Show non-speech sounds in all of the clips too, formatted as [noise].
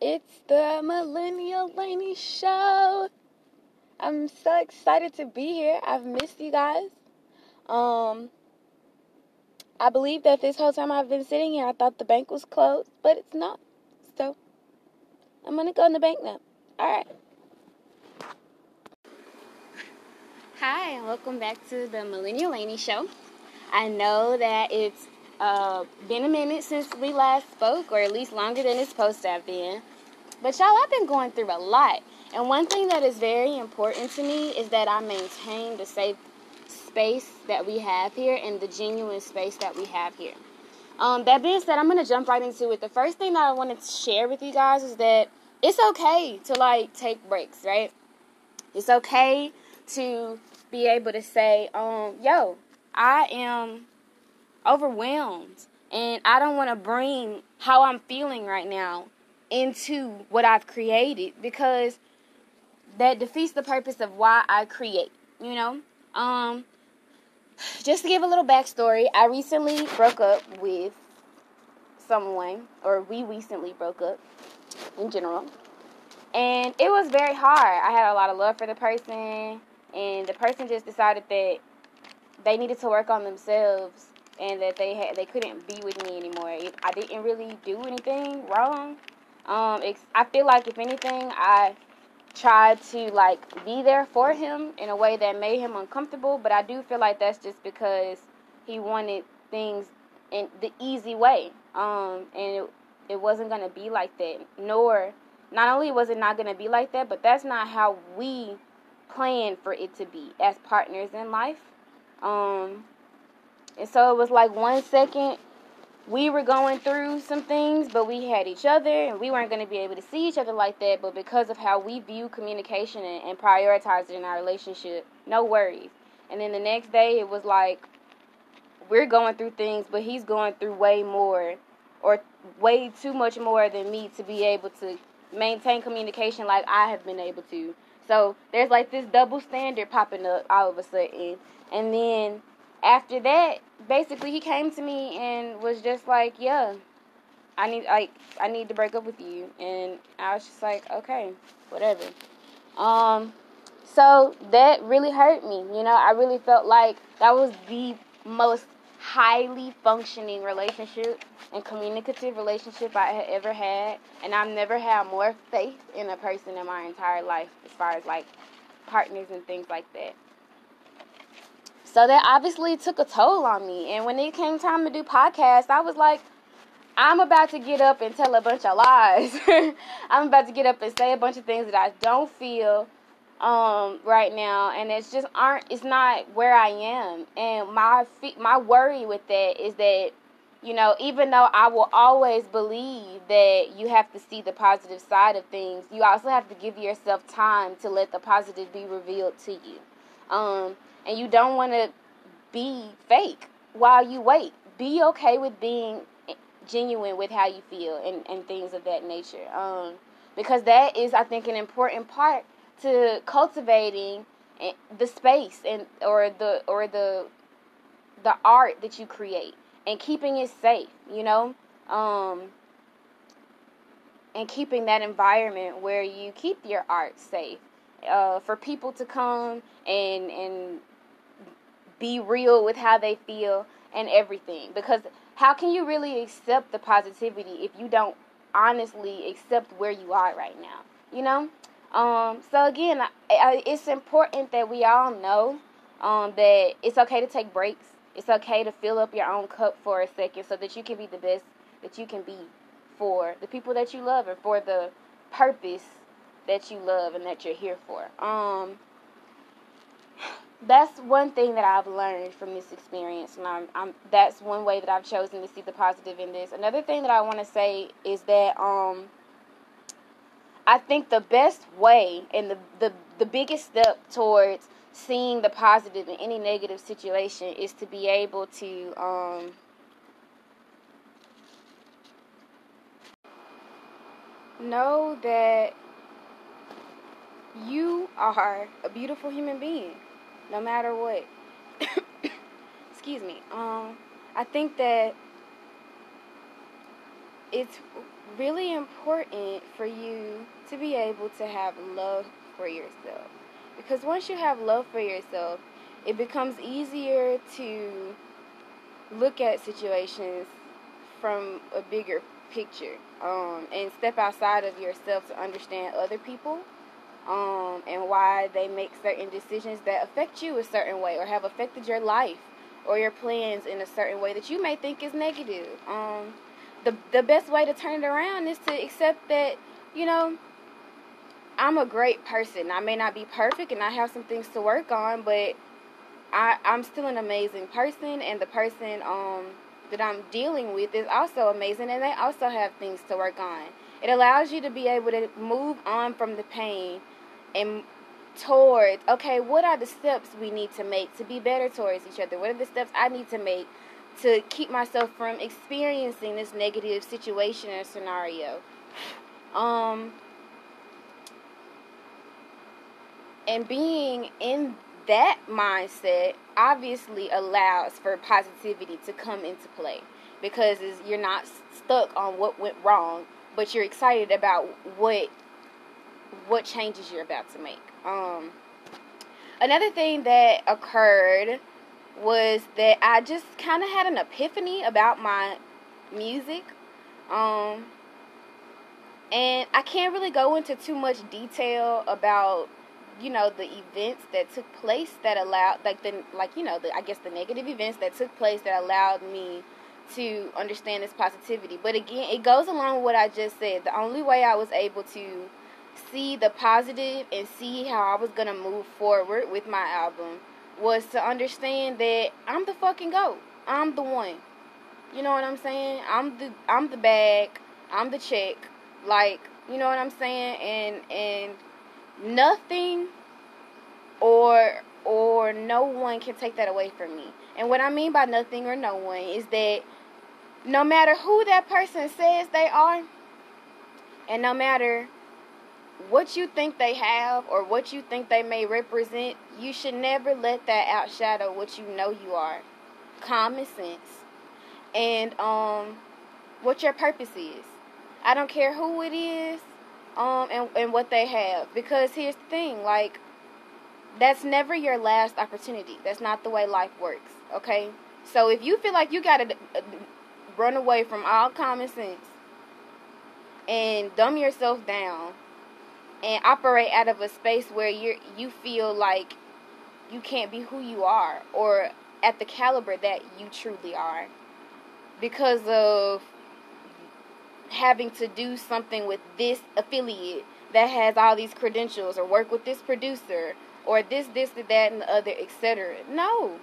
It's the Millennial Laney Show. I'm so excited to be here. I've missed you guys. Um, I believe that this whole time I've been sitting here, I thought the bank was closed, but it's not. So I'm gonna go in the bank now. All right. Hi, and welcome back to the Millennial Laney Show. I know that it's uh, been a minute since we last spoke, or at least longer than it's supposed to have been. But y'all, I've been going through a lot. And one thing that is very important to me is that I maintain the safe space that we have here and the genuine space that we have here. Um, that being said, I'm going to jump right into it. The first thing that I wanted to share with you guys is that it's okay to like take breaks, right? It's okay to be able to say, um, yo, I am overwhelmed and I don't want to bring how I'm feeling right now into what I've created because that defeats the purpose of why I create, you know? Um just to give a little backstory, I recently broke up with someone, or we recently broke up in general. And it was very hard. I had a lot of love for the person, and the person just decided that they needed to work on themselves and that they had they couldn't be with me anymore. I didn't really do anything wrong. Um, I feel like if anything, I tried to like be there for him in a way that made him uncomfortable. But I do feel like that's just because he wanted things in the easy way. Um, and it, it wasn't gonna be like that. Nor, not only was it not gonna be like that, but that's not how we planned for it to be as partners in life. Um, and so it was like one second we were going through some things, but we had each other and we weren't going to be able to see each other like that. But because of how we view communication and, and prioritize it in our relationship, no worries. And then the next day, it was like we're going through things, but he's going through way more or way too much more than me to be able to maintain communication like I have been able to. So there's like this double standard popping up all of a sudden. And then after that, basically he came to me and was just like, "Yeah, I need like I need to break up with you." And I was just like, "Okay, whatever." Um so that really hurt me. You know, I really felt like that was the most highly functioning relationship and communicative relationship I had ever had. And I've never had more faith in a person in my entire life as far as like partners and things like that. So that obviously took a toll on me. And when it came time to do podcasts, I was like, I'm about to get up and tell a bunch of lies. [laughs] I'm about to get up and say a bunch of things that I don't feel um, right now, and it's just aren't. It's not where I am, and my my worry with that is that you know, even though I will always believe that you have to see the positive side of things, you also have to give yourself time to let the positive be revealed to you. Um, and you don't want to be fake while you wait. Be okay with being genuine with how you feel and, and things of that nature. Um, because that is, I think, an important part to cultivating the space and or the or the the art that you create and keeping it safe. You know. Um, and keeping that environment where you keep your art safe uh, for people to come and and be real with how they feel and everything. Because how can you really accept the positivity if you don't honestly accept where you are right now? You know? Um, so again, I, I, it's important that we all know um, that it's okay to take breaks. It's okay to fill up your own cup for a second so that you can be the best that you can be for the people that you love and for the purpose that you love and that you're here for. Um, that's one thing that I've learned from this experience, and I'm, I'm that's one way that I've chosen to see the positive in this. Another thing that I want to say is that um, I think the best way and the, the the biggest step towards seeing the positive in any negative situation is to be able to um, know that you are a beautiful human being no matter what. [coughs] Excuse me. Um, I think that it's really important for you to be able to have love for yourself. Because once you have love for yourself, it becomes easier to look at situations from a bigger picture um, and step outside of yourself to understand other people um, and why they make certain decisions that affect you a certain way or have affected your life or your plans in a certain way that you may think is negative. Um, the the best way to turn it around is to accept that you know I'm a great person. I may not be perfect and I have some things to work on, but I I'm still an amazing person and the person um that I'm dealing with is also amazing and they also have things to work on. It allows you to be able to move on from the pain and towards okay, what are the steps we need to make to be better towards each other? What are the steps I need to make to keep myself from experiencing this negative situation or scenario? Um and being in that mindset obviously allows for positivity to come into play because you're not stuck on what went wrong, but you're excited about what what changes you're about to make. Um, another thing that occurred was that I just kind of had an epiphany about my music. Um, and I can't really go into too much detail about you know the events that took place that allowed like the like you know the I guess the negative events that took place that allowed me to understand this positivity. But again, it goes along with what I just said. The only way I was able to see the positive and see how I was gonna move forward with my album was to understand that I'm the fucking goat. I'm the one. You know what I'm saying? I'm the I'm the bag. I'm the chick. Like you know what I'm saying? And and nothing or or no one can take that away from me. And what I mean by nothing or no one is that no matter who that person says they are, and no matter what you think they have or what you think they may represent, you should never let that outshadow what you know you are. Common sense. And um what your purpose is. I don't care who it is, um and, and what they have. Because here's the thing, like that's never your last opportunity. That's not the way life works, okay? So if you feel like you gotta uh, run away from all common sense and dumb yourself down and operate out of a space where you you feel like you can't be who you are or at the caliber that you truly are because of having to do something with this affiliate that has all these credentials or work with this producer or this this that and the other etc no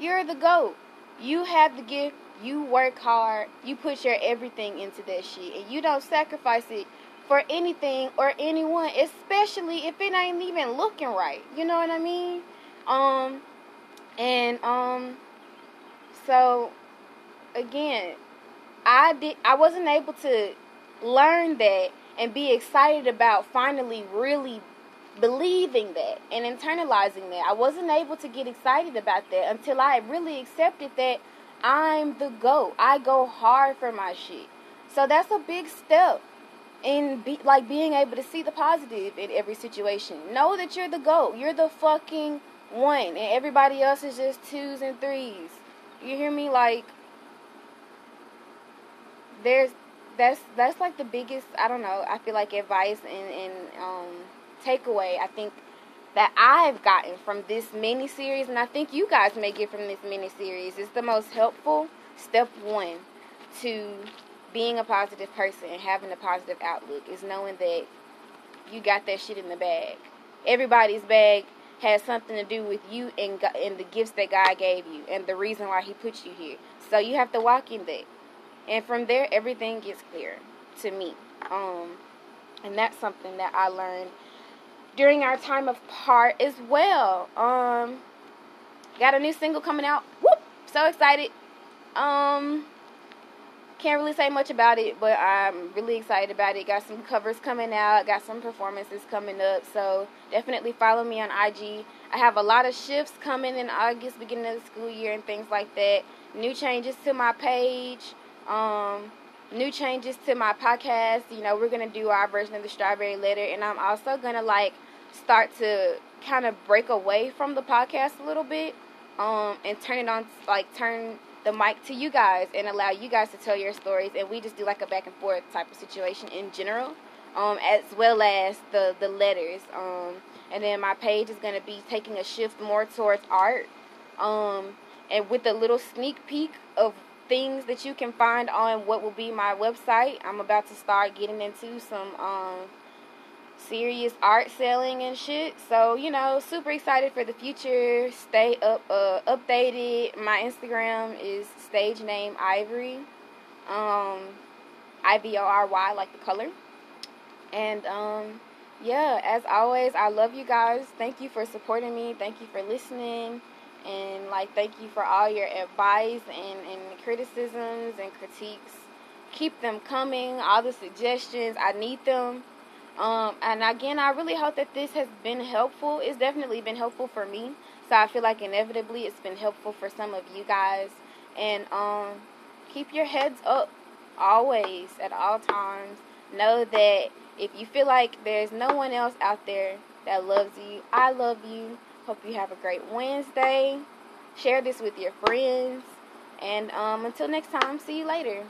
you're the goat. You have the gift. You work hard. You put your everything into that shit. And you don't sacrifice it for anything or anyone, especially if it ain't even looking right. You know what I mean? Um and um so again, I did I wasn't able to learn that and be excited about finally really believing that and internalizing that. I wasn't able to get excited about that until I really accepted that I'm the GOAT. I go hard for my shit. So that's a big step and be like being able to see the positive in every situation. Know that you're the GOAT. You're the fucking one. And everybody else is just twos and threes. You hear me? Like there's that's that's like the biggest I don't know, I feel like advice and, and um takeaway I think that I've gotten from this mini series and I think you guys may get from this mini series is the most helpful step one to being a positive person and having a positive outlook is knowing that you got that shit in the bag. Everybody's bag has something to do with you and and the gifts that God gave you and the reason why He put you here. So you have to walk in that, and from there everything gets clear to me. Um, and that's something that I learned during our time of part as well. Um, got a new single coming out. Whoop! So excited. Um, can't really say much about it, but I'm really excited about it. Got some covers coming out, got some performances coming up, so definitely follow me on IG. I have a lot of shifts coming in August, beginning of the school year, and things like that. New changes to my page. Um, new changes to my podcast. You know, we're gonna do our version of the strawberry letter, and I'm also gonna like start to kind of break away from the podcast a little bit, um, and turn it on like turn the mic to you guys and allow you guys to tell your stories, and we just do like a back and forth type of situation in general, um, as well as the the letters, um, and then my page is gonna be taking a shift more towards art, um, and with a little sneak peek of things that you can find on what will be my website. I'm about to start getting into some um, serious art selling and shit. So, you know, super excited for the future. Stay up uh, updated. My Instagram is stage name Ivory. Um I V O R Y like the color. And um yeah, as always, I love you guys. Thank you for supporting me. Thank you for listening and like thank you for all your advice and, and criticisms and critiques keep them coming all the suggestions i need them um, and again i really hope that this has been helpful it's definitely been helpful for me so i feel like inevitably it's been helpful for some of you guys and um, keep your heads up always at all times know that if you feel like there's no one else out there that loves you i love you Hope you have a great Wednesday. Share this with your friends. And um, until next time, see you later.